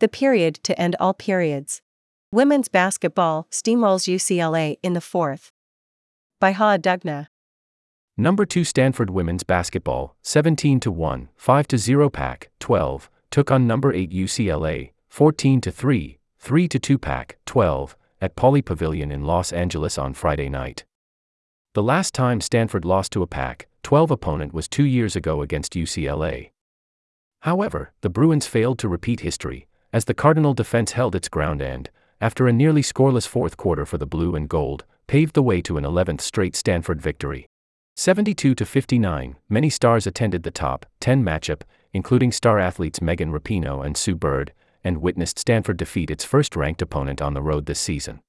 The period to end all periods. Women's basketball steamrolls UCLA in the fourth. By Ha Dugna. Number 2 Stanford women's basketball, 17 to 1, 5 to 0 pack, 12, took on number 8 UCLA, 14 to 3, 3 to 2 Pac-12, at Pauley Pavilion in Los Angeles on Friday night. The last time Stanford lost to a pack, 12 opponent was two years ago against UCLA. However, the Bruins failed to repeat history, as the Cardinal defense held its ground and, after a nearly scoreless fourth quarter for the blue and gold, paved the way to an 11th straight Stanford victory. 72 to 59, many stars attended the top 10 matchup, including star athletes Megan Rapinoe and Sue Bird, and witnessed Stanford defeat its first ranked opponent on the road this season.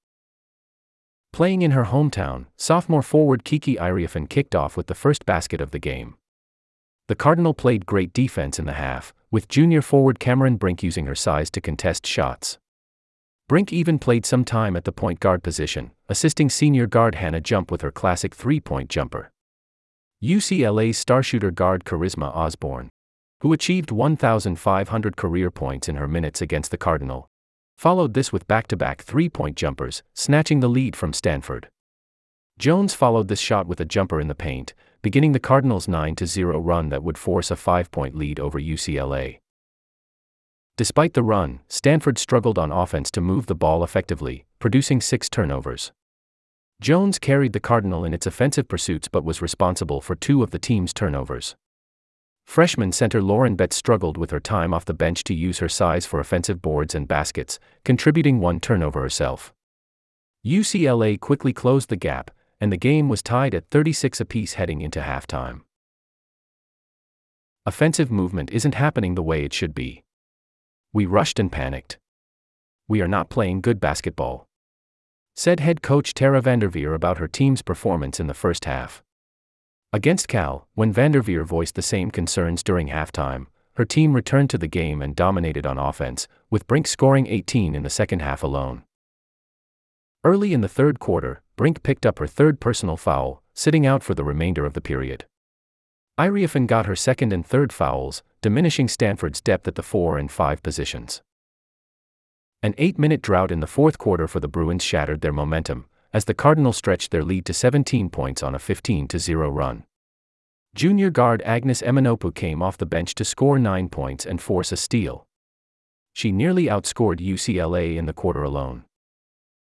Playing in her hometown, sophomore forward Kiki Iriafen kicked off with the first basket of the game. The Cardinal played great defense in the half, with junior forward Cameron Brink using her size to contest shots. Brink even played some time at the point guard position, assisting senior guard Hannah Jump with her classic three point jumper. UCLA's star shooter guard Charisma Osborne, who achieved 1,500 career points in her minutes against the Cardinal, followed this with back to back three point jumpers, snatching the lead from Stanford. Jones followed this shot with a jumper in the paint, beginning the Cardinals' 9 0 run that would force a five point lead over UCLA. Despite the run, Stanford struggled on offense to move the ball effectively, producing six turnovers. Jones carried the Cardinal in its offensive pursuits but was responsible for two of the team's turnovers. Freshman center Lauren Betts struggled with her time off the bench to use her size for offensive boards and baskets, contributing one turnover herself. UCLA quickly closed the gap, and the game was tied at 36 apiece heading into halftime. Offensive movement isn't happening the way it should be. We rushed and panicked. We are not playing good basketball. Said head coach Tara VanDerveer about her team's performance in the first half. Against Cal, when VanDerveer voiced the same concerns during halftime, her team returned to the game and dominated on offense, with Brink scoring 18 in the second half alone. Early in the third quarter, Brink picked up her third personal foul, sitting out for the remainder of the period. Iriafen got her second and third fouls, diminishing Stanford's depth at the 4 and 5 positions. An eight minute drought in the fourth quarter for the Bruins shattered their momentum, as the Cardinals stretched their lead to 17 points on a 15 0 run. Junior guard Agnes Emma-Nnopu came off the bench to score 9 points and force a steal. She nearly outscored UCLA in the quarter alone.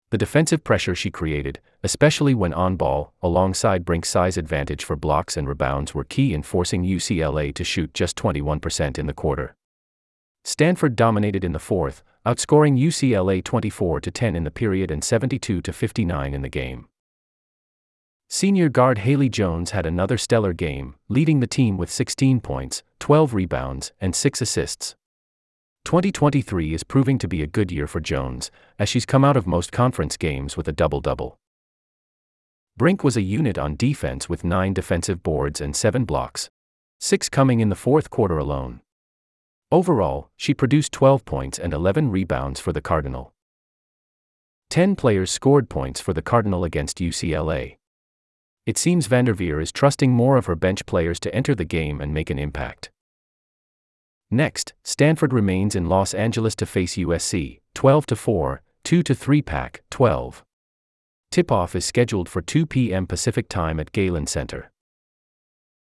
The defensive pressure she created, especially when on ball, alongside Brink's size advantage for blocks and rebounds, were key in forcing UCLA to shoot just 21% in the quarter. Stanford dominated in the fourth, outscoring UCLA 24 10 in the period and 72 59 in the game. Senior guard Haley Jones had another stellar game, leading the team with 16 points, 12 rebounds, and 6 assists. 2023 is proving to be a good year for Jones, as she's come out of most conference games with a double double. Brink was a unit on defense with 9 defensive boards and 7 blocks, 6 coming in the fourth quarter alone. Overall, she produced 12 points and 11 rebounds for the Cardinal. 10 players scored points for the Cardinal against UCLA. It seems VanDerveer is trusting more of her bench players to enter the game and make an impact. Next, Stanford remains in Los Angeles to face USC, 12 to 4, 2 to 3 Pac-12. Tip-off is scheduled for 2 p.m. Pacific Time at Galen Center.